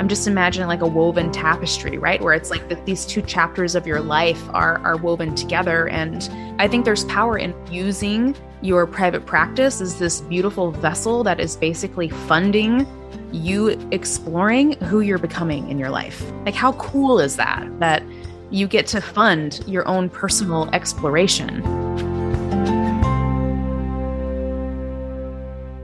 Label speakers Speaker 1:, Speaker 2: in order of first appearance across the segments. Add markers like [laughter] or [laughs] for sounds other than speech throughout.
Speaker 1: I'm just imagining like a woven tapestry, right? Where it's like that these two chapters of your life are are woven together. And I think there's power in using your private practice as this beautiful vessel that is basically funding you exploring who you're becoming in your life. Like how cool is that? That you get to fund your own personal exploration.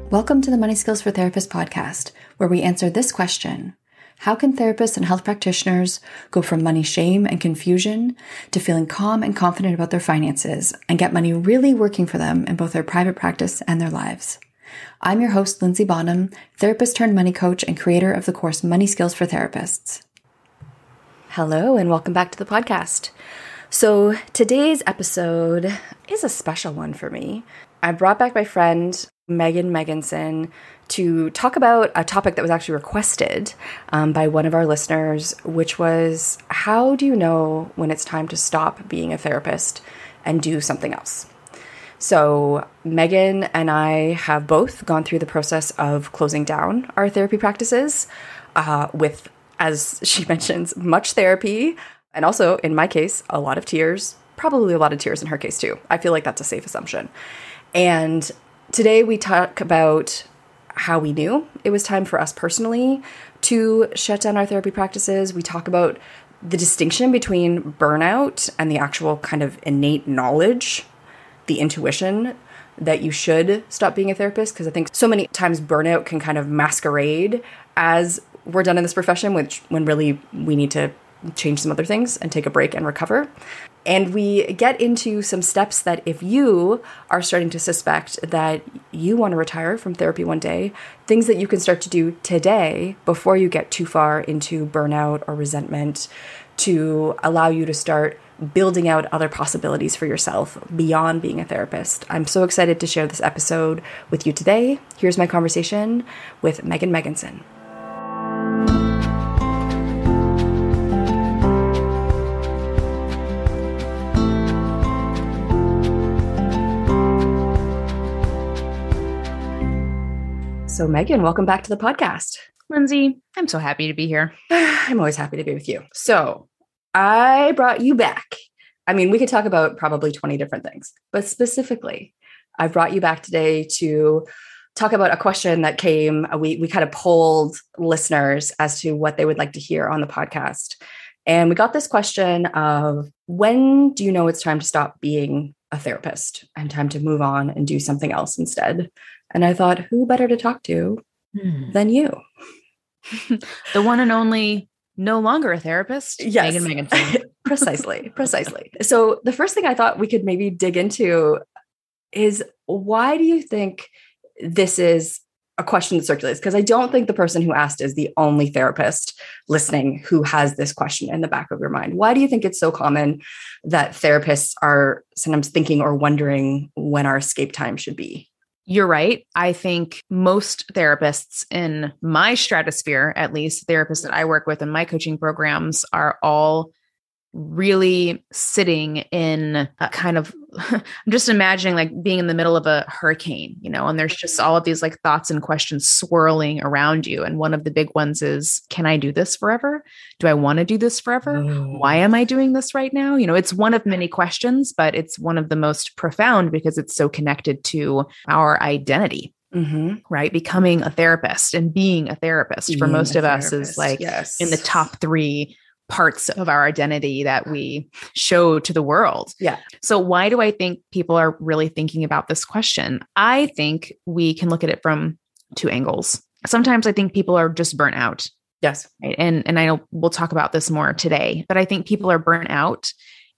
Speaker 2: Welcome to the Money Skills for Therapists podcast, where we answer this question How can therapists and health practitioners go from money shame and confusion to feeling calm and confident about their finances and get money really working for them in both their private practice and their lives? I'm your host, Lindsay Bonham, therapist turned money coach and creator of the course Money Skills for Therapists. Hello, and welcome back to the podcast. So, today's episode is a special one for me. I brought back my friend Megan Meganson to talk about a topic that was actually requested um, by one of our listeners, which was how do you know when it's time to stop being a therapist and do something else? So, Megan and I have both gone through the process of closing down our therapy practices uh, with, as she [laughs] mentions, much therapy, and also, in my case, a lot of tears, probably a lot of tears in her case too. I feel like that's a safe assumption. And Today, we talk about how we knew it was time for us personally to shut down our therapy practices. We talk about the distinction between burnout and the actual kind of innate knowledge, the intuition that you should stop being a therapist. Because I think so many times burnout can kind of masquerade as we're done in this profession, which when really we need to change some other things and take a break and recover. And we get into some steps that if you are starting to suspect that you want to retire from therapy one day, things that you can start to do today before you get too far into burnout or resentment to allow you to start building out other possibilities for yourself beyond being a therapist. I'm so excited to share this episode with you today. Here's my conversation with Megan Meganson. So, Megan, welcome back to the podcast.
Speaker 1: Lindsay, I'm so happy to be here. [sighs]
Speaker 2: I'm always happy to be with you. So, I brought you back. I mean, we could talk about probably 20 different things, but specifically, I brought you back today to talk about a question that came. Uh, we, we kind of polled listeners as to what they would like to hear on the podcast. And we got this question of when do you know it's time to stop being a therapist and time to move on and do something else instead? And I thought, who better to talk to hmm. than you? [laughs]
Speaker 1: the one and only, no longer a therapist,
Speaker 2: yes. Megan Meganson. [laughs] precisely, precisely. So the first thing I thought we could maybe dig into is why do you think this is a question that circulates because I don't think the person who asked is the only therapist listening who has this question in the back of your mind. Why do you think it's so common that therapists are sometimes thinking or wondering when our escape time should be?
Speaker 1: You're right. I think most therapists in my stratosphere, at least therapists that I work with in my coaching programs, are all really sitting in a kind of [laughs] I'm just imagining like being in the middle of a hurricane, you know, and there's just all of these like thoughts and questions swirling around you. And one of the big ones is, can I do this forever? Do I want to do this forever? Why am I doing this right now? You know, it's one of many questions, but it's one of the most profound because it's so connected to our identity. Mm-hmm. Right. Becoming a therapist and being a therapist being for most of therapist. us is like yes. in the top three parts of our identity that we show to the world.
Speaker 2: Yeah.
Speaker 1: So, why do I think people are really thinking about this question? I think we can look at it from two angles. Sometimes I think people are just burnt out.
Speaker 2: Yes.
Speaker 1: Right? And and I know we'll talk about this more today, but I think people are burnt out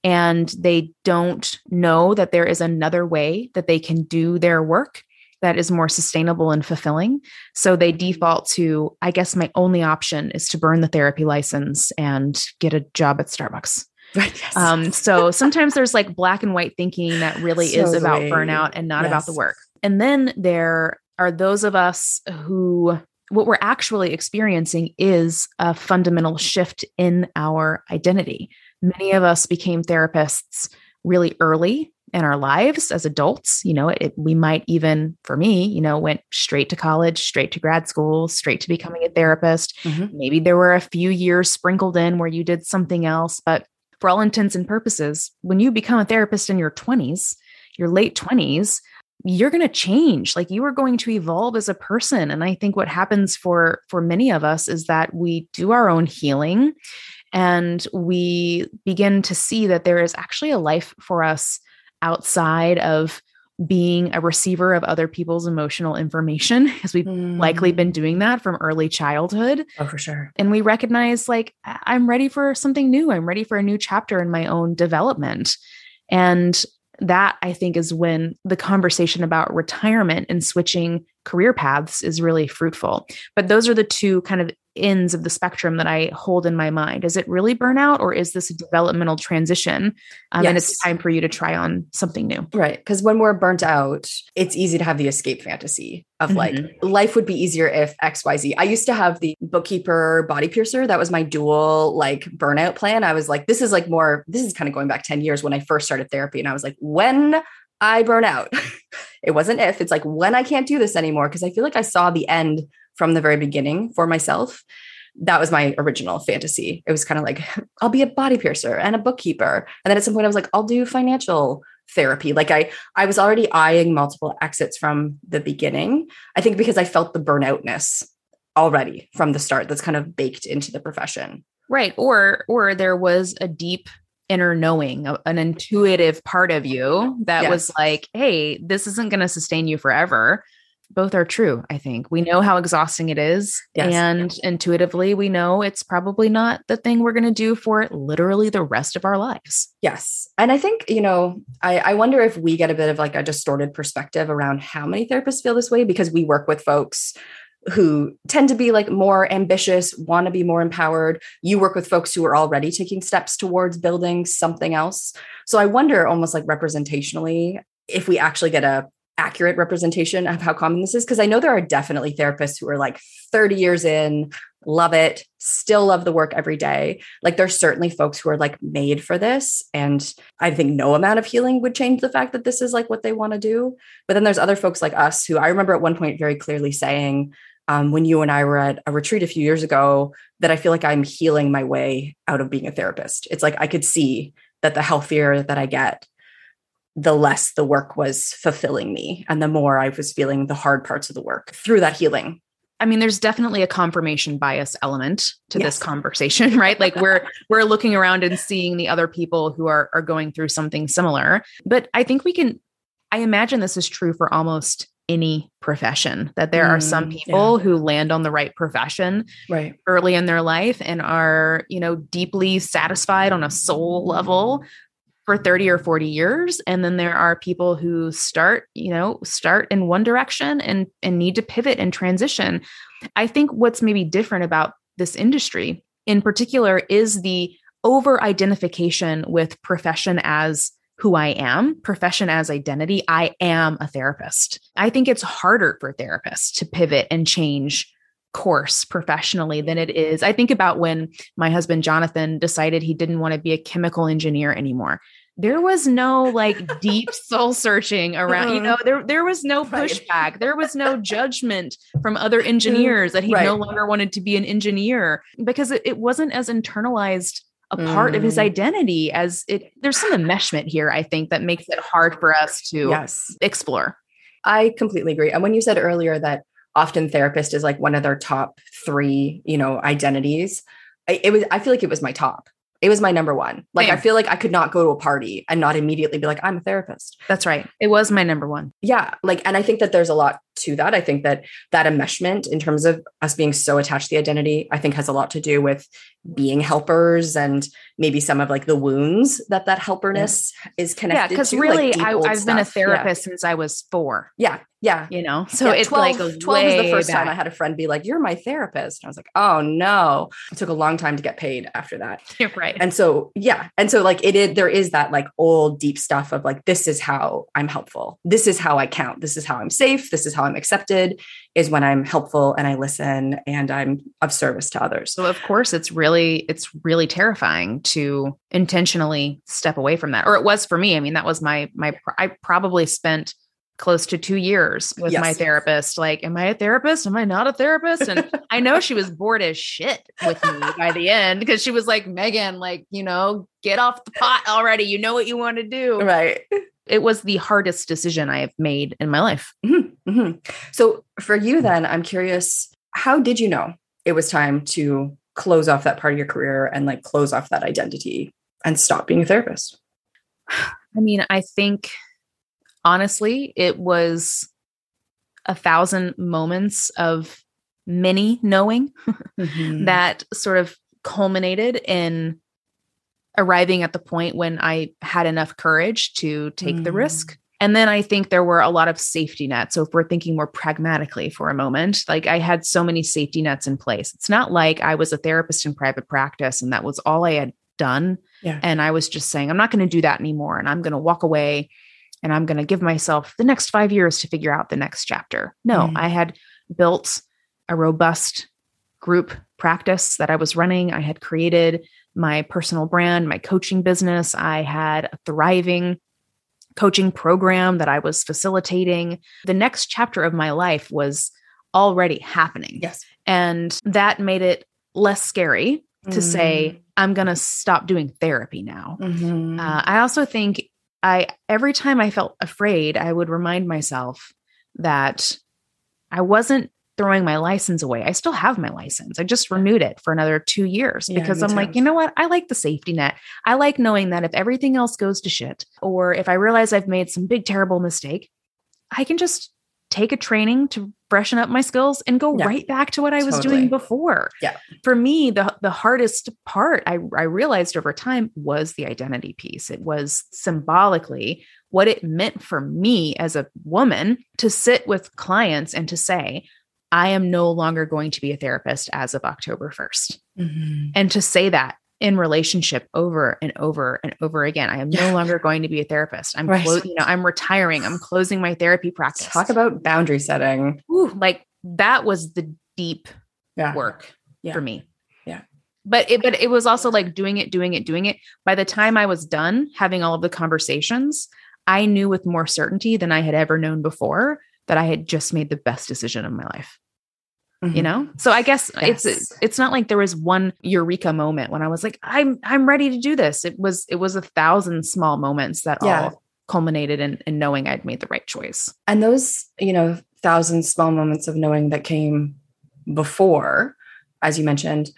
Speaker 1: and they don't know that there is another way that they can do their work that is more sustainable and fulfilling. So they default to, I guess my only option is to burn the therapy license and get a job at Starbucks.
Speaker 2: Right. [laughs] Yes.
Speaker 1: Um, so sometimes there's like black and white thinking that really so is about burnout and not yes. about the work. And then there are those of us who what we're actually experiencing is a fundamental shift in our identity. Many of us became therapists really early in our lives as adults. You know, it, we might even, for me, you know, went straight to college, straight to grad school, straight to becoming a therapist. Mm-hmm. Maybe there were a few years sprinkled in where you did something else, but for all intents and purposes, when you become a therapist in your 20s, your late 20s, you're going to change like you are going to evolve as a person and i think what happens for for many of us is that we do our own healing and we begin to see that there is actually a life for us outside of being a receiver of other people's emotional information because we've mm. likely been doing that from early childhood.
Speaker 2: Oh, for sure.
Speaker 1: And we recognize like I'm ready for something new. I'm ready for a new chapter in my own development. And that I think is when the conversation about retirement and switching career paths is really fruitful. But those are the two kind of ends of the spectrum that I hold in my mind. Is it really burnout or is this a developmental transition? Um, yes. And it's time for you to try on something new.
Speaker 2: Right. Because when we're burnt out, it's easy to have the escape fantasy of mm-hmm. like, life would be easier if XYZ. I used to have the bookkeeper body piercer. That was my dual like burnout plan. I was like, this is like more, this is kind of going back 10 years when I first started therapy. And I was like, when I burn out, [laughs] it wasn't if, it's like when I can't do this anymore. Cause I feel like I saw the end from the very beginning for myself. That was my original fantasy. It was kind of like, [laughs] I'll be a body piercer and a bookkeeper. And then at some point I was like, I'll do financial therapy. Like I I was already eyeing multiple exits from the beginning. I think because I felt the burnoutness already from the start that's kind of baked into the profession.
Speaker 1: Right. Or or there was a deep inner knowing, an intuitive part of you that yes. was like, hey, this isn't going to sustain you forever both are true i think we know how exhausting it is yes. and intuitively we know it's probably not the thing we're going to do for literally the rest of our lives
Speaker 2: yes and i think you know I, I wonder if we get a bit of like a distorted perspective around how many therapists feel this way because we work with folks who tend to be like more ambitious, want to be more empowered. You work with folks who are already taking steps towards building something else. So I wonder almost like representationally if we actually get a accurate representation of how common this is because I know there are definitely therapists who are like 30 years in, love it, still love the work every day. Like there's certainly folks who are like made for this and I think no amount of healing would change the fact that this is like what they want to do. But then there's other folks like us who I remember at one point very clearly saying um, when you and I were at a retreat a few years ago that I feel like I'm healing my way out of being a therapist. It's like I could see that the healthier that I get, the less the work was fulfilling me and the more I was feeling the hard parts of the work through that healing.
Speaker 1: I mean, there's definitely a confirmation bias element to yes. this conversation, [laughs] right? Like we're [laughs] we're looking around and seeing the other people who are are going through something similar. But I think we can I imagine this is true for almost any profession that there mm, are some mm, people yeah. who land on the right profession
Speaker 2: right
Speaker 1: early in their life and are you know deeply satisfied on a soul level for 30 or 40 years and then there are people who start you know start in one direction and and need to pivot and transition i think what's maybe different about this industry in particular is the over identification with profession as who I am, profession as identity. I am a therapist. I think it's harder for therapists to pivot and change course professionally than it is. I think about when my husband Jonathan decided he didn't want to be a chemical engineer anymore. There was no like deep [laughs] soul searching around, you know, there there was no pushback. There was no [laughs] judgment from other engineers that he right. no longer wanted to be an engineer because it, it wasn't as internalized a part mm. of his mm. identity as it there's some enmeshment here, I think, that makes it hard for us to
Speaker 2: yes.
Speaker 1: explore.
Speaker 2: I completely agree. And when you said earlier that often therapist is like one of their top three, you know, identities. I, it was, I feel like it was my top. It was my number one. Like, Same. I feel like I could not go to a party and not immediately be like, I'm a therapist.
Speaker 1: That's right. It was my number one.
Speaker 2: Yeah. Like, and I think that there's a lot to that. I think that that enmeshment in terms of us being so attached to the identity, I think has a lot to do with being helpers and maybe some of like the wounds that that helperness yeah. is connected to. yeah,
Speaker 1: because really like I, have been a therapist yeah. since I was four.
Speaker 2: Yeah. Yeah.
Speaker 1: You know, so yeah, it's 12, like 12 was
Speaker 2: the first
Speaker 1: back.
Speaker 2: time I had a friend be like, You're my therapist. And I was like, Oh no. It took a long time to get paid after that. [laughs]
Speaker 1: Right.
Speaker 2: And so, yeah. And so, like, it is, there is that like old deep stuff of like, this is how I'm helpful. This is how I count. This is how I'm safe. This is how I'm accepted is when I'm helpful and I listen and I'm of service to others.
Speaker 1: So of course it's really it's really terrifying to intentionally step away from that. Or it was for me. I mean, that was my my I probably spent close to two years with yes. my therapist. Like, am I a therapist? Am I not a therapist? And I know she was bored as shit with me by the end because she was like, Megan, like, you know, get off the pot already. You know what you want to do.
Speaker 2: Right.
Speaker 1: It was the hardest decision I have made in my life.
Speaker 2: Mm-hmm. Mm-hmm. So, for you, then, I'm curious, how did you know it was time to close off that part of your career and like close off that identity and stop being a therapist?
Speaker 1: I mean, I think honestly, it was a thousand moments of many knowing mm-hmm. that sort of culminated in arriving at the point when I had enough courage to take mm. the risk. And then I think there were a lot of safety nets. So if we're thinking more pragmatically for a moment, like I had so many safety nets in place. It's not like I was a therapist in private practice and that was all I had done. Yeah. And I was just saying, I'm not going to do that anymore. And I'm going to walk away and I'm going to give myself the next five years to figure out the next chapter. No, mm. I had built a robust group practice that I was running. I had created my personal brand, my coaching business. I had a thriving coaching program that I was facilitating. The next chapter of my life was already happening.
Speaker 2: Yes.
Speaker 1: And that made it less scary to mm. say, I'm going to stop doing therapy now. Mm-hmm. Uh, I also think I every time I felt afraid, I would remind myself that I wasn't throwing my license away. I still have my license. I just renewed it for another 2 years yeah, because I'm too. like, you know what? I like the safety net. I like knowing that if everything else goes to shit or if I realize I've made some big terrible mistake, I can just take a training to freshen up my skills and go yeah. right back to what I was totally. doing before.
Speaker 2: Yeah.
Speaker 1: For me, the the hardest part I, I realized over time was the identity piece. It was symbolically what it meant for me as a woman to sit with clients and to say, I am no longer going to be a therapist as of October 1st. Mm-hmm. And to say that in relationship over and over and over again. I am no longer going to be a therapist. I'm right. clo- you know, I'm retiring. I'm closing my therapy practice.
Speaker 2: Talk about boundary setting.
Speaker 1: Ooh, like that was the deep yeah. work yeah. for me.
Speaker 2: Yeah.
Speaker 1: But it but it was also like doing it, doing it, doing it. By the time I was done having all of the conversations, I knew with more certainty than I had ever known before that I had just made the best decision of my life. Mm-hmm. you know? So i guess yes. it's it's not like there was one eureka moment when i was like i'm i'm ready to do this. It was it was a thousand small moments that yeah. all culminated in, in knowing i'd made the right choice.
Speaker 2: And those you know thousand small moments of knowing that came before as you mentioned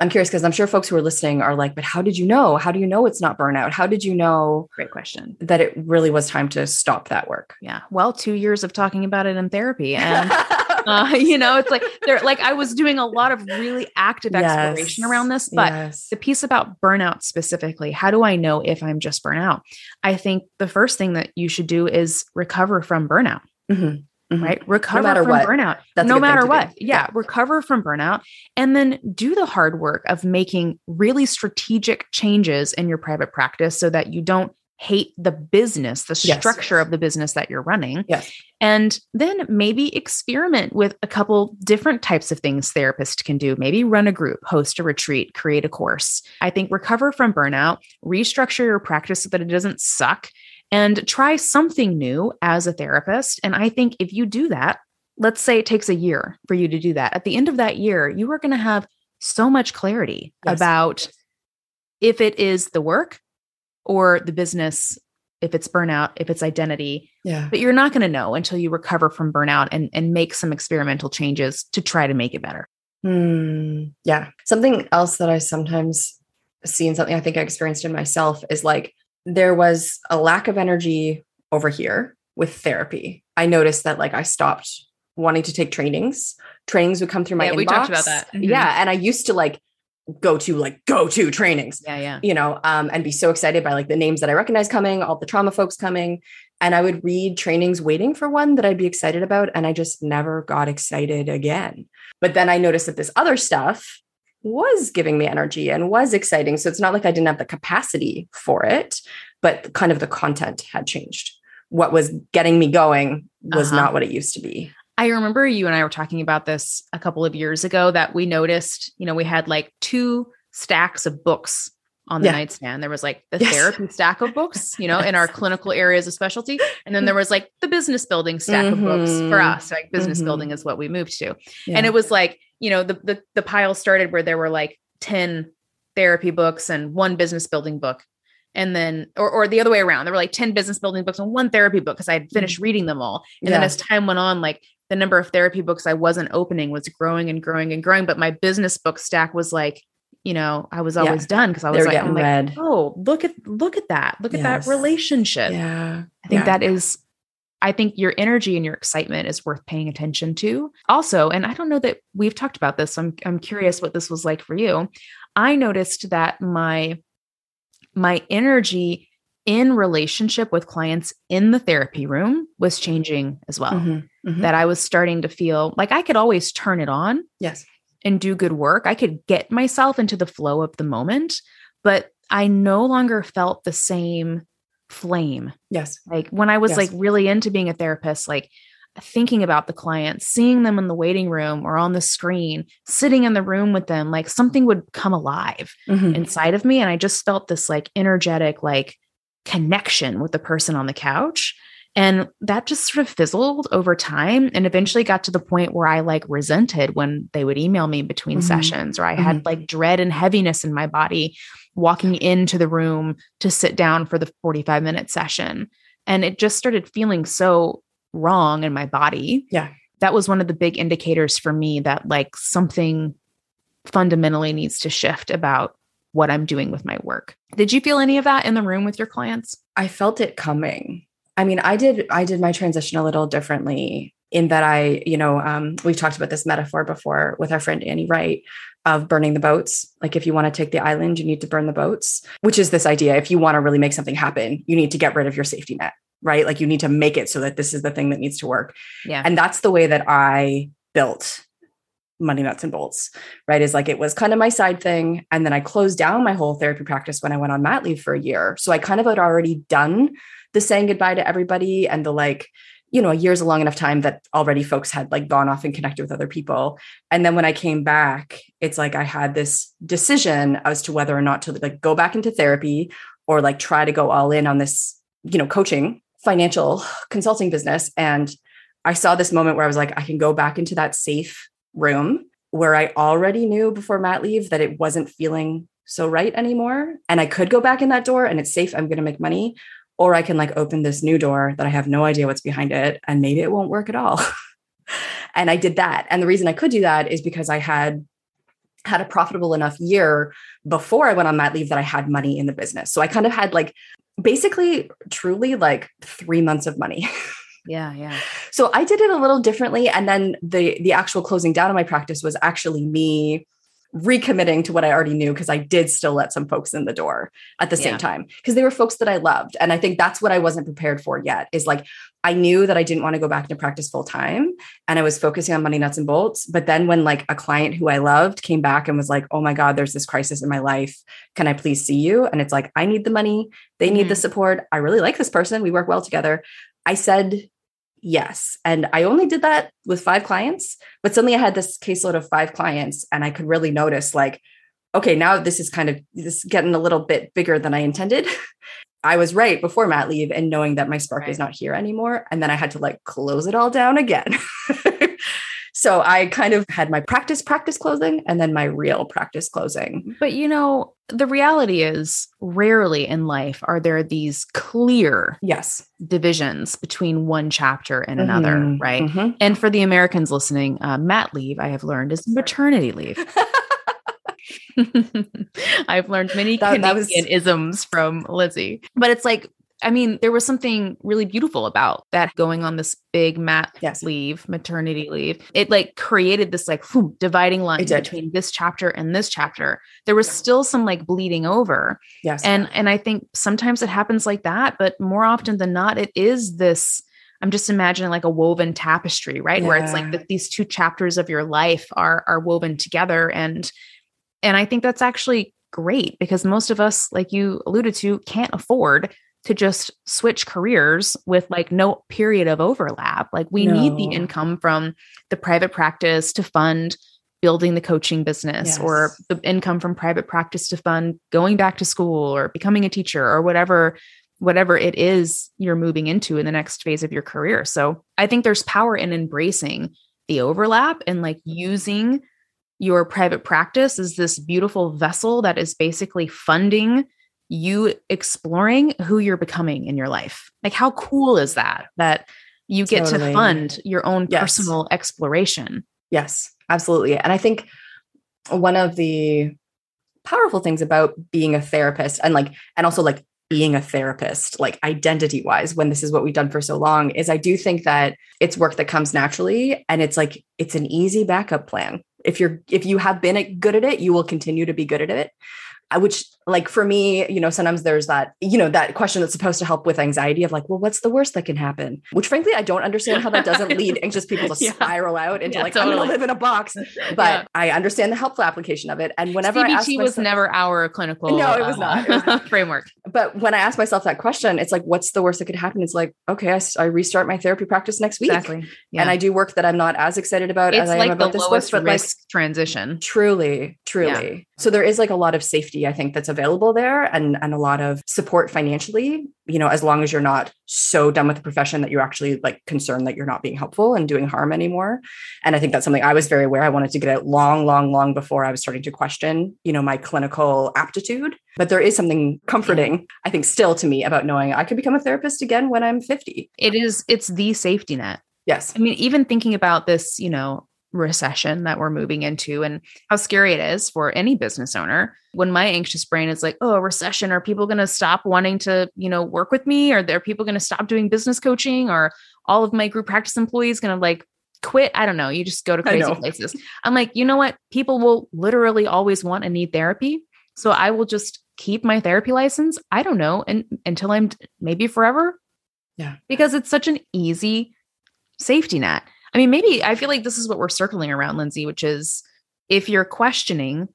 Speaker 2: i'm curious because i'm sure folks who are listening are like but how did you know? How do you know it's not burnout? How did you know
Speaker 1: great question.
Speaker 2: that it really was time to stop that work?
Speaker 1: Yeah. Well two years of talking about it in therapy and [laughs] uh, [laughs] you know, it's like they're like I was doing a lot of really active yes. exploration around this, but yes. the piece about burnout specifically, how do I know if I'm just burnout? I think the first thing that you should do is recover from burnout. Mm-hmm. Mm-hmm. Right. Recover no from what. burnout. That's no matter what. Yeah, yeah. Recover from burnout and then do the hard work of making really strategic changes in your private practice so that you don't hate the business, the yes. structure of the business that you're running.
Speaker 2: Yes.
Speaker 1: And then maybe experiment with a couple different types of things therapists can do. Maybe run a group, host a retreat, create a course. I think recover from burnout, restructure your practice so that it doesn't suck, and try something new as a therapist. And I think if you do that, let's say it takes a year for you to do that. At the end of that year, you are going to have so much clarity yes. about if it is the work or the business if it's burnout, if it's identity.
Speaker 2: Yeah.
Speaker 1: But you're not going to know until you recover from burnout and, and make some experimental changes to try to make it better.
Speaker 2: Hmm. yeah. Something else that I sometimes see and something I think I experienced in myself is like there was a lack of energy over here with therapy. I noticed that like I stopped wanting to take trainings. Trainings would come through my yeah, inbox. We talked about that. Mm-hmm. Yeah. And I used to like go to like go to trainings.
Speaker 1: Yeah, yeah.
Speaker 2: You know, um, and be so excited by like the names that I recognize coming, all the trauma folks coming. And I would read trainings waiting for one that I'd be excited about. And I just never got excited again. But then I noticed that this other stuff was giving me energy and was exciting. So it's not like I didn't have the capacity for it, but kind of the content had changed. what was getting me going was
Speaker 1: Uh-huh.
Speaker 2: not what it used to be.
Speaker 1: I remember you and I were talking about this a couple of years ago that we noticed, you know, we had like two stacks of books on the
Speaker 2: Yeah.
Speaker 1: nightstand. There was like the
Speaker 2: Yes.
Speaker 1: therapy stack of books, you know, in our clinical areas of specialty. And then there was like the business building stack of books for
Speaker 2: Mhm.
Speaker 1: us. Like business
Speaker 2: Mhm.
Speaker 1: building is what we moved to.
Speaker 2: Yeah.
Speaker 1: And it was like, you know, the, the the pile started where there were like 10 therapy books and one business building book. And then or or the other way around. There were like 10 business building books and one therapy book because I had finished reading them all. And then
Speaker 2: Mm-hmm.
Speaker 1: As time went on, like the number of therapy books I wasn't opening was growing and growing and growing. But my business book stack was like, you know, I was
Speaker 2: Yeah.
Speaker 1: always done because I was like,
Speaker 2: getting
Speaker 1: like,
Speaker 2: read.
Speaker 1: oh, look at look at that. Look at that relationship.
Speaker 2: yeah.
Speaker 1: I think
Speaker 2: Yeah.
Speaker 1: that is I think your energy and your excitement is worth paying attention to. Also, and I don't know that we've talked about this. So I'm I'm curious what this was like for you. I noticed that my my energy in relationship with clients in the therapy room was changing as well.
Speaker 2: Mhm. Mhm.
Speaker 1: That I was starting to feel like I could always turn it on
Speaker 2: yes.
Speaker 1: and do good work. I could get myself into the flow of the moment, but I no longer felt the same flame
Speaker 2: Yes.
Speaker 1: like when I was
Speaker 2: Yes.
Speaker 1: like really into being a therapist, like thinking about the clients, seeing them in the waiting room or on the screen, sitting in the room with them, like something would come alive
Speaker 2: Mhm.
Speaker 1: inside of me. And I just felt this like energetic, like connection with the person on the couch. And that just sort of fizzled over time and eventually got to the point where I like resented when they would email me between
Speaker 2: Mhm.
Speaker 1: sessions or I had like dread and heaviness in my body walking into the room to sit down for the 45 minute session. And it just started feeling so wrong in my body.
Speaker 2: Yeah.
Speaker 1: That was one of the big indicators for me that like something fundamentally needs to shift about what I'm doing with my work. Did you feel any of that in the room with your clients?
Speaker 2: I felt it coming. I mean, I did I did my transition a little differently in that I, you know, um, we've talked about this metaphor before with our friend Annie Wright of burning the boats. Like if you want to take the island, you need to burn the boats, which is this idea. If you want to really make something happen, you need to get rid of your safety net, right? Like you need to make it so that this is the thing that needs to work.
Speaker 1: Yeah.
Speaker 2: And that's the way that I built money nuts and bolts right is like it was kind of my side thing and then i closed down my whole therapy practice when i went on mat leave for a year so i kind of had already done the saying goodbye to everybody and the like you know a year's a long enough time that already folks had like gone off and connected with other people and then when i came back it's like i had this decision as to whether or not to like go back into therapy or like try to go all in on this you know coaching financial consulting business and i saw this moment where i was like i can go back into that safe room where I already knew before mat leave that it wasn't feeling so right anymore. And I could go back in that door and it's safe. I'm going to make money. Or I can like open this new door that I have no idea what's behind it and maybe it won't work at all. [laughs] and I did that. And the reason I could do that is because I had had a profitable enough year before I went on mat leave that I had money in the business. So I kind of had like basically truly like 3 months of money. [laughs]
Speaker 1: Yeah. Yeah.
Speaker 2: So I did it a little differently. And then the the actual closing down of my practice was actually me recommitting to what I already knew because I did still let some folks in the door at the same
Speaker 1: Yeah.
Speaker 2: time because they were folks that I loved. And I think that's what I wasn't prepared for yet is like I knew that I didn't want to go back into practice full time and I was focusing on money nuts and bolts. But then when like a client who I loved came back and was like, oh my God, there's this crisis in my life. Can I please see you? And it's like, I need the money. They need the
Speaker 1: Mhm.
Speaker 2: support. I really like this person. We work well together. I said yes. And I only did that with five clients, but suddenly I had this caseload of five clients and I could really notice like, okay, now this is kind of this is getting a little bit bigger than I intended. [laughs] I was right before mat leave and knowing that my spark is not here anymore. And then I had to like close it all down again. [laughs] so I kind of had my practice practice closing and then my real practice closing.
Speaker 1: But you know, the reality is rarely in life are there these clear
Speaker 2: Yes.
Speaker 1: divisions between one chapter and another,
Speaker 2: Mhm.
Speaker 1: right?
Speaker 2: Mhm.
Speaker 1: And for the Americans listening, uh, mat leave, I have learned, is maternity leave. [laughs] [laughs] I've learned many
Speaker 2: That-
Speaker 1: Canadian
Speaker 2: that was-
Speaker 1: isms from Lizzie. But it's like, I mean, there was something really beautiful about that going on this big mat
Speaker 2: Yes.
Speaker 1: leave, maternity leave. It like created this like whew, dividing line between this chapter and this chapter. There was still some like bleeding over.
Speaker 2: Yes.
Speaker 1: And and I think sometimes it happens like that, but more often than not, it is this. I'm just imagining like a woven tapestry, right? Where it's like that these two chapters of your life are are woven together. And and I think that's actually great because most of us, like you alluded to, can't afford to just switch careers with like no period of overlap. Like we no. need the income from the private practice to fund building the coaching business yes. or the income from private practice to fund going back to school or becoming a teacher or whatever whatever it is you're moving into in the next phase of your career. So, I think there's power in embracing the overlap and like using your private practice as this beautiful vessel that is basically funding you exploring who you're becoming in your life. Like how cool is that that you get totally. to fund your own yes. personal exploration.
Speaker 2: Yes, absolutely. And I think one of the powerful things about being a therapist and like and also like being a therapist like identity wise when this is what we've done for so long is i do think that it's work that comes naturally and it's like it's an easy backup plan if you're if you have been good at it you will continue to be good at it I which like for me you know sometimes there's that you know that question that's supposed to help with anxiety of like well what's the worst that can happen? Which frankly i don't understand how that doesn't lead [laughs] anxious people to yeah. spiral out into yeah, like totally. i'm gonna live in a box. [laughs] But yeah. i understand the helpful application of it and whenever
Speaker 1: CBT I myself, was never our clinical
Speaker 2: no it was, uh, not. It was not [laughs]
Speaker 1: framework.
Speaker 2: But when i ask myself that question it's like what's the worst that could happen? It's like okay i, I restart my therapy practice next week. Exactly. And i do work that i'm not as excited about
Speaker 1: it's
Speaker 2: as i
Speaker 1: like
Speaker 2: am about
Speaker 1: this
Speaker 2: work
Speaker 1: but like transition.
Speaker 2: Truly truly. So there is like a lot of safety i think that's available there and and a lot of support financially you know as long as you're not so done with the profession that you're actually like concerned that you're not being helpful and doing harm anymore. And i think that's something i was very aware i wanted to get out long long long before i was starting to question you know my clinical aptitude. But there is something comforting i think still to me about knowing i could become a therapist again when i'm 50
Speaker 1: it is it's the safety net.
Speaker 2: Yes.
Speaker 1: I mean even thinking about this you know recession that we're moving into and how scary it is for any business owner. When my anxious brain is like oh a recession are people going to stop wanting to you know work with me? Or are people going to stop doing business coaching? Or all of my group practice employees going to like quit? I don't know. You just go to crazy places. I'm like you know what? People will literally always want and need therapy so i will just keep my therapy license. I don't know and until i'm maybe forever.
Speaker 2: Yeah.
Speaker 1: Because it's such an easy safety net I mean, maybe I feel like this is what we're circling around, Lindsay, which is if you're questioning,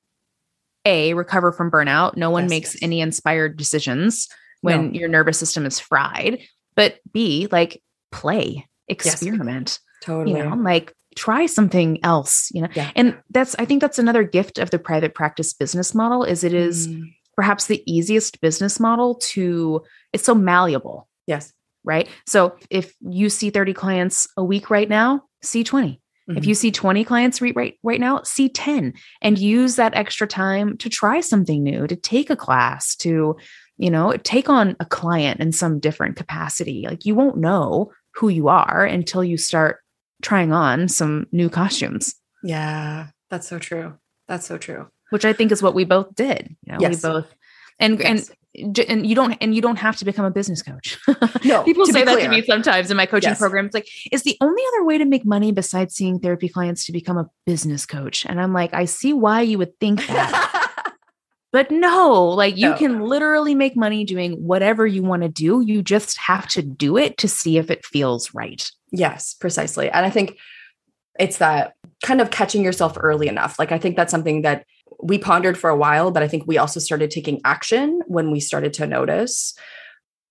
Speaker 1: A, recover from burnout, no one yes, makes yes. any inspired decisions when no. your nervous system is fried. But B, like play, experiment.
Speaker 2: Yes, totally.
Speaker 1: You know, like try something else, you know. Yeah. And that's I think that's another gift of the private practice business model is it is mm. perhaps the easiest business model to it's so malleable.
Speaker 2: Yes
Speaker 1: right? So if you see 30 clients a week right now, see 20. Mm-hmm. If you see 20 clients right, right right now, see 10 and use that extra time to try something new, to take a class, to you know, take on a client in some different capacity. Like you won't know who you are until you start trying on some new costumes.
Speaker 2: Yeah, that's so true. That's so true.
Speaker 1: Which I think is what we both did. You know, yes. we both and yes and you don't and you don't have to become a business coach.
Speaker 2: No, [laughs]
Speaker 1: people say that to me sometimes in my coaching yes. program. It's like, is the only other way to make money besides seeing therapy clients to become a business coach? And I'm like, I see why you would think that. [laughs] but no, like you no. can literally make money doing whatever you want to do. You just have to do it to see if it feels right.
Speaker 2: Yes, precisely. And I think it's that kind of catching yourself early enough. Like I think that's something that we pondered for a while, but I think we also started taking action when we started to notice.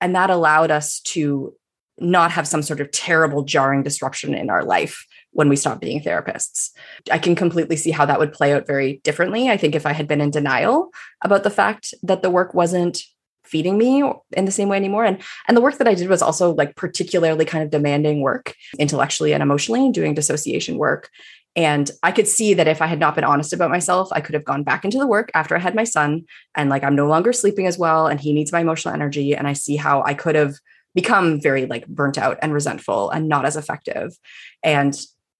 Speaker 2: And that allowed us to not have some sort of terrible jarring disruption in our life when we stopped being therapists. I can completely see how that would play out very differently. I think if I had been in denial about the fact that the work wasn't feeding me in the same way anymore and and the work that I did was also like particularly kind of demanding work intellectually and emotionally doing dissociation work and I could see that if I had not been honest about myself, I could have gone back into the work after I had my son and like I'm no longer sleeping as well and he needs my emotional energy. And I see how I could have become very like burnt out and resentful and not as effective. And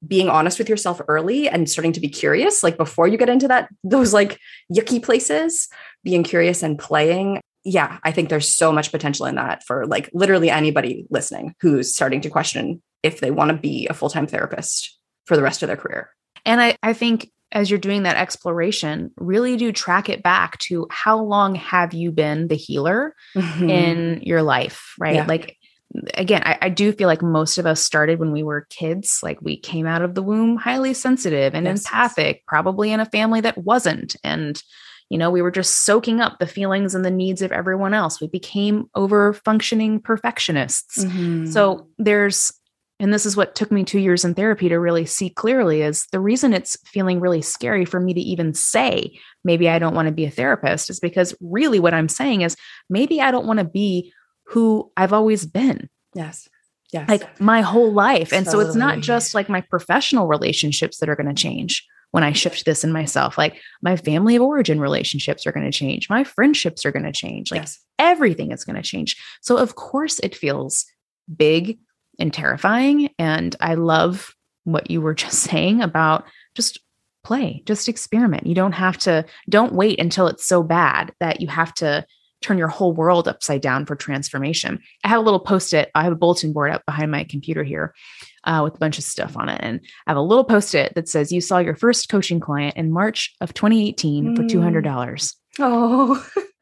Speaker 2: being honest with yourself early and starting to be curious, like before you get into that, those like yucky places, being curious and playing. Yeah, I think there's so much potential in that for like literally anybody listening who's starting to question if they want to be a full time therapist for the rest of their career.
Speaker 1: And I, I think as you're doing that exploration, really do track it back to how long have you been the healer mm-hmm. in your life, right? Yeah. Like, again, I, I, do feel like most of us started when we were kids. Like, we came out of the womb highly sensitive and yes. empathic, probably in a family that wasn't. And, you know, we were just soaking up the feelings and the needs of everyone else. We became over functioning perfectionists. Mm-hmm. So there's, and this is what took me two years in therapy to really see clearly is the reason it's feeling really scary for me to even say, maybe I don't want to be a therapist is because really what I'm saying is maybe I don't want to be who I've always been.
Speaker 2: Yes. Yes.
Speaker 1: Like my whole life. And totally. so it's not just like my professional relationships that are going to change when I shift this in myself. Like my family of origin relationships are going to change. My friendships are going to change. Like yes. everything is going to change. So of course it feels big and terrifying. And I love what you were [laughs] just saying about just play, just experiment. You don't have to, don't wait until it's so bad that you have to turn your whole world upside down for transformation. I have a little post it, I have a bulletin board up behind my computer here uh, with a bunch of stuff on it. And I have a little post it that says, You saw your first coaching client in March of 2018 mm. for $200.
Speaker 2: Oh, [laughs]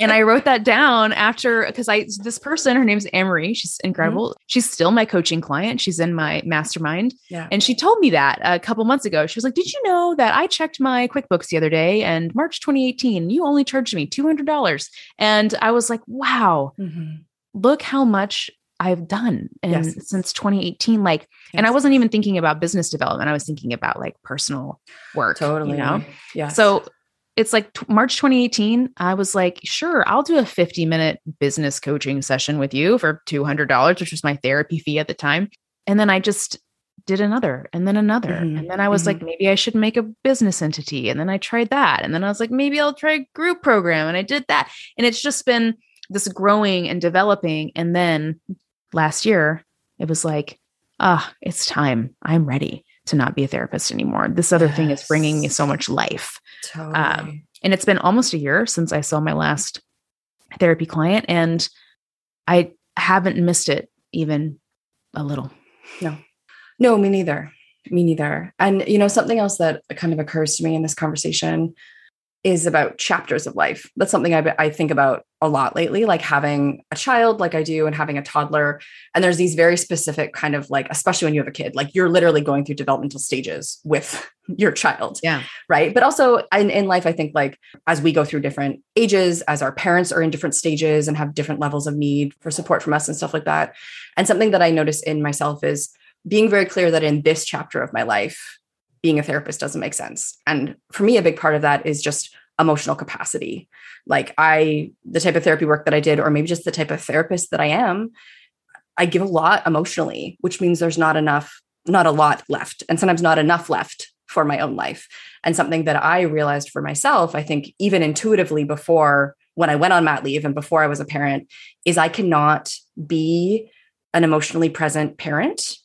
Speaker 1: and I wrote that down after because I this person, her name's Amory. She's incredible. Mm-hmm. She's still my coaching client. She's in my mastermind.
Speaker 2: Yeah.
Speaker 1: And she told me that a couple months ago. She was like, Did you know that I checked my QuickBooks the other day and March 2018, you only charged me $200? And I was like, Wow, mm-hmm. look how much I've done and yes. since 2018 like yes. and I wasn't even thinking about business development I was thinking about like personal work
Speaker 2: totally
Speaker 1: you know
Speaker 2: yeah
Speaker 1: so it's like t- March 2018. I was like, sure, I'll do a 50 minute business coaching session with you for $200, which was my therapy fee at the time. And then I just did another and then another. Mm-hmm. And then I was mm-hmm. like, maybe I should make a business entity. And then I tried that. And then I was like, maybe I'll try a group program. And I did that. And it's just been this growing and developing. And then last year, it was like, ah, oh, it's time. I'm ready to not be a therapist anymore. This other yes. thing is bringing me so much life.
Speaker 2: Totally. Um,
Speaker 1: and it's been almost a year since I saw my last therapy client, and I haven't missed it even a little.
Speaker 2: No, no, me neither. Me neither. And, you know, something else that kind of occurs to me in this conversation is about chapters of life. That's something I, I think about a lot lately, like having a child like I do and having a toddler. And there's these very specific kind of like, especially when you have a kid, like you're literally going through developmental stages with [laughs] your child.
Speaker 1: Yeah.
Speaker 2: Right. But also in, in life, I think like as we go through different ages, as our parents are in different stages and have different levels of need for support from us and stuff like that. And something that I notice in myself is being very clear that in this chapter of my life, being a therapist doesn't make sense. And for me, a big part of that is just emotional capacity. Like I, the type of therapy work that I did, or maybe just the type of therapist that I am, I give a lot emotionally, which means there's not enough, not a lot left, and sometimes not enough left for my own life. And something that I realized for myself, I think even intuitively before when I went on mat leave and before I was a parent, is I cannot be an emotionally present parent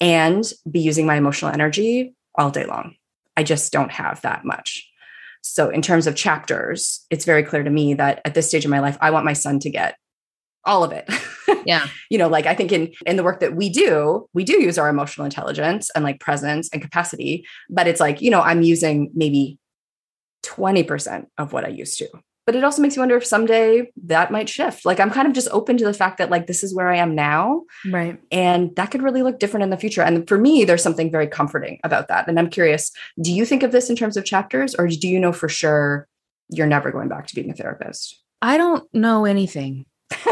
Speaker 2: and be using my emotional energy all day long. I just don't have that much. So, in terms of chapters, it's very clear to me that at this stage of my life, I want my son to get all of it. [laughs]
Speaker 1: Yeah.
Speaker 2: you know, like I think in in the work that we do, we do use our emotional intelligence and like presence and capacity, but it's like, you know, I'm using maybe 20% of what I used to but it also makes you wonder if someday that might shift. Like I'm kind of just open to the fact that like this is where I am now.
Speaker 1: Right.
Speaker 2: And that could really look different in the future. And for me, there's something very comforting about that. And I'm curious, do you think of this in terms of chapters or do you know for sure you're never going back to being a therapist?
Speaker 1: I don't know anything. [laughs]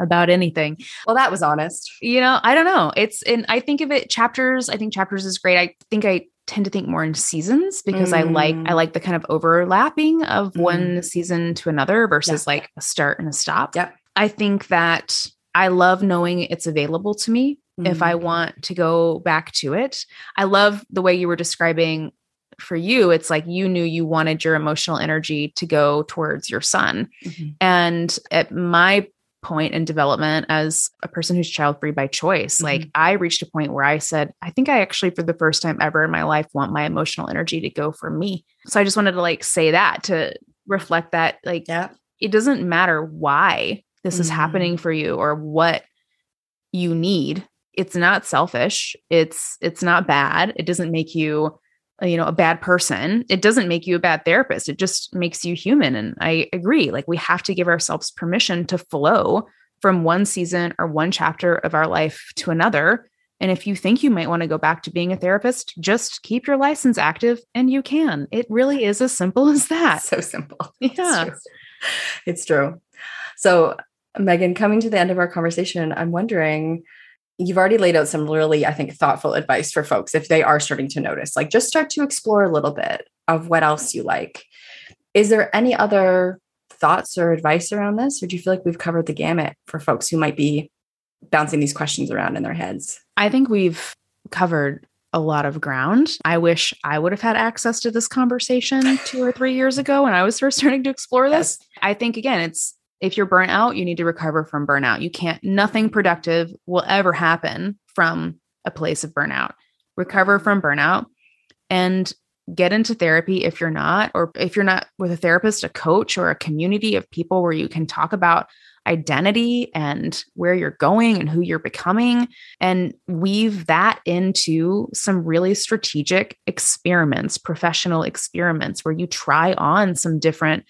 Speaker 1: about anything.
Speaker 2: Well, that was honest.
Speaker 1: You know, I don't know. It's and I think of it chapters. I think chapters is great. I think I tend to think more in seasons because mm. I like I mm. like the kind of overlapping of mm. one season to another versus yeah. like a start and a stop.
Speaker 2: Yep.
Speaker 1: I think that I love knowing it's available to me mm. if I mm. want to go back to it. I love the way you were describing for you it's like you knew you wanted your emotional energy to go towards your son. Mm-hmm. And at my point in development as a person who's child free by choice. Mm-hmm. Like I reached a point where I said, I think I actually, for the first time ever in my life, want my emotional energy to go for me. So I just wanted to like say that to reflect that, like,
Speaker 2: yeah.
Speaker 1: it doesn't matter why this mm-hmm. is happening for you or what you need. It's not selfish. It's it's not bad. It doesn't make you Uh, you know a bad person it doesn't make you a bad therapist it just makes you human and i agree like we have to give ourselves permission to flow from one season or one chapter of our life to another And if you think you might want to go back to being a therapist, just keep your license active and you can. It really is as simple as that.
Speaker 2: So simple. [laughs]
Speaker 1: Yeah.
Speaker 2: It's true. It's true. So, Megan, coming to the end of our conversation, I'm wondering you've already laid out some really, I think, thoughtful advice for folks if they are starting to notice, like just start to explore a little bit of what else you like. Is there any other thoughts or advice around this? Or do you feel like we've covered the gamut for folks who might be bouncing these questions around in their heads?
Speaker 1: I think we've covered a lot of ground. I wish I would have had access to this conversation two or three years ago when I was first starting to explore this. Yes. I think, again, it's if you're burnt out, you need to recover from burnout. You can't, nothing productive will ever happen from a place of burnout. Recover from burnout and get into therapy if you're not, or if you're not with a therapist, a coach, or a community of people where you can talk about identity and where you're going and who you're becoming, and weave that into some really strategic experiments, professional experiments where you try on some different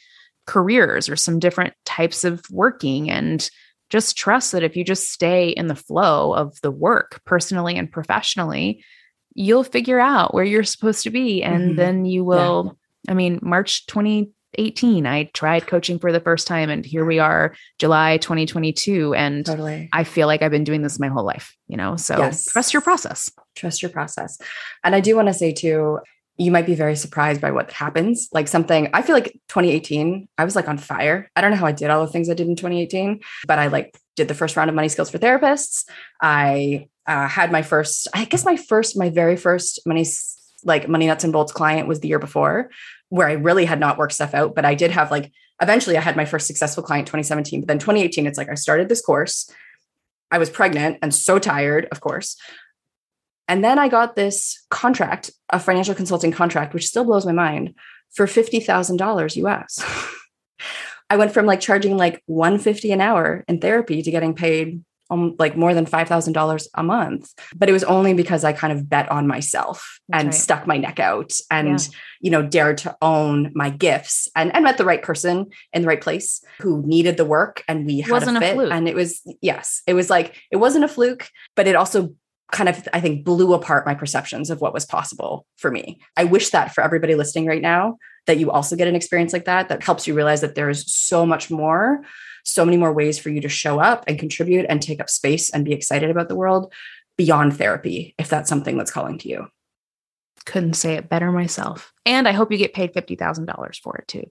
Speaker 1: careers or some different types of working and just trust that if you just stay in the flow of the work personally and professionally you'll figure out where you're supposed to be and mm-hmm. then you will yeah. i mean march 2018 i tried coaching for the first time and here we are july 2022 and
Speaker 2: totally.
Speaker 1: i feel like i've been doing this my whole life you know so yes. trust your process
Speaker 2: trust your process and i do want to say too you might be very surprised by what happens. Like something, I feel like 2018, I was like on fire. I don't know how I did all the things I did in 2018, but I like did the first round of money skills for therapists. I uh, had my first, I guess my first, my very first money, like money nuts and bolts client was the year before, where I really had not worked stuff out, but I did have like, eventually I had my first successful client 2017, but then 2018, it's like I started this course. I was pregnant and so tired, of course. And then I got this contract, a financial consulting contract, which still blows my mind for $50,000 US. I went from like charging like 150 an hour in therapy to getting paid um, like more than $5,000 a month. But it was only because I kind of bet on myself That's and right. stuck my neck out and, yeah. you know, dared to own my gifts and, and met the right person in the right place who needed the work. And we had
Speaker 1: wasn't
Speaker 2: a fit.
Speaker 1: A
Speaker 2: and it was, yes, it was like, it wasn't a fluke, but it also kind of, I think, blew apart my perceptions of what was possible for me. I wish that for everybody listening right now, that you also get an experience like that, that helps you realize that there's so much more, so many more ways for you to show up and contribute and take up space and be excited about the world beyond therapy, if that's something that's calling to you
Speaker 1: couldn't say it better myself. And I hope you get paid $50,000 for it too.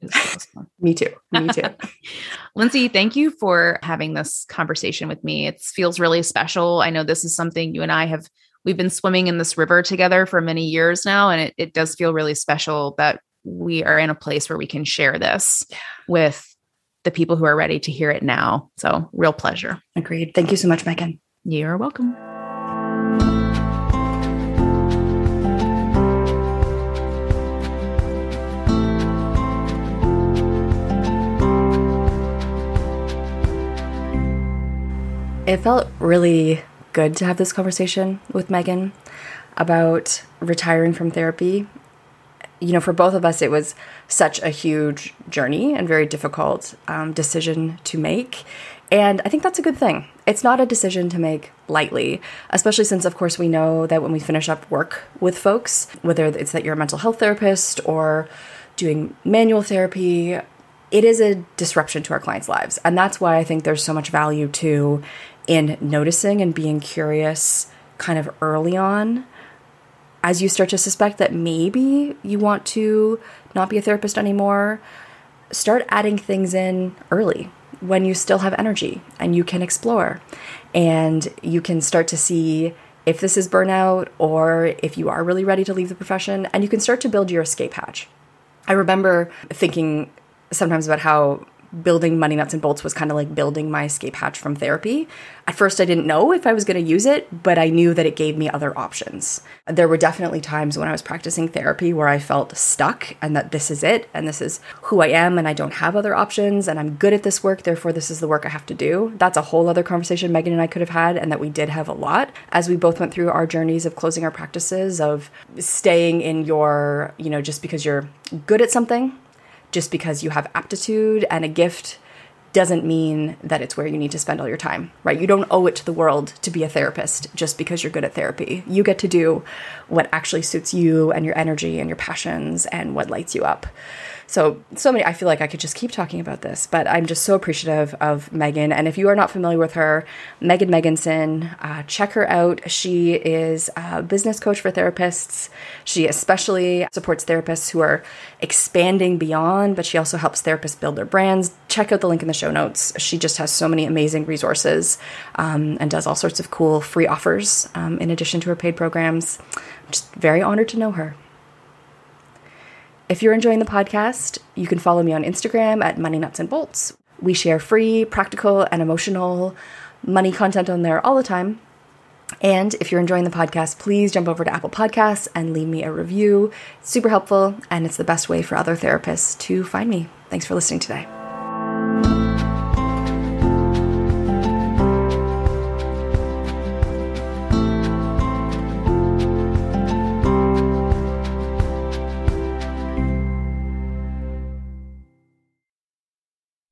Speaker 1: [laughs]
Speaker 2: me too. Me too. [laughs]
Speaker 1: Lindsay, thank you for having this conversation with me. It feels really special. I know this is something you and I have, we've been swimming in this river together for many years now. And it, it does feel really special that we are in a place where we can share this with the people who are ready to hear it now. So, real pleasure.
Speaker 2: Agreed. Thank you so much, Megan.
Speaker 1: You're welcome.
Speaker 2: It felt really good to have this conversation with Megan about retiring from therapy. You know, for both of us, it was such a huge journey and very difficult um, decision to make. And I think that's a good thing. It's not a decision to make lightly, especially since, of course, we know that when we finish up work with folks, whether it's that you're a mental health therapist or doing manual therapy, it is a disruption to our clients' lives. And that's why I think there's so much value to in noticing and being curious kind of early on as you start to suspect that maybe you want to not be a therapist anymore start adding things in early when you still have energy and you can explore. And you can start to see if this is burnout or if you are really ready to leave the profession. And you can start to build your escape hatch. I remember thinking sometimes about how building money nuts and bolts was kind of like building my escape hatch from therapy. At first, I didn't know if I was going to use it, but I knew that it gave me other options. There were definitely times when I was practicing therapy where I felt stuck and that this is it and this is who I am and I don't have other options and I'm good at this work, therefore, this is the work I have to do. That's a whole other conversation Megan and I could have had and that we did have a lot as we both went through our journeys of closing our practices, of staying in your, you know, just because you're good at something just because you have aptitude and a gift doesn't mean that it's where you need to spend all your time, right? You don't owe it to the world to be a therapist just because you're good at therapy. You get to do what actually suits you and your energy and your passions and what lights you up. So, so many, I feel like I could just keep talking about this, but I'm just so appreciative of Megan. And if you are not familiar with her, Megan Meganson, uh, check her out. She is a business coach for therapists. She especially supports therapists who are expanding beyond, but she also helps therapists build their brands. Check out the link in the show notes. She just has so many amazing resources um, and does all sorts of cool free offers um, in addition to her paid programs. I'm just very honored to know her. If you're enjoying the podcast, you can follow me on Instagram at Money Nuts and Bolts. We share free, practical, and emotional money content on there all the time. And if you're enjoying the podcast, please jump over to Apple Podcasts and leave me a review. It's super helpful, and it's the best way for other therapists to find me. Thanks for listening today.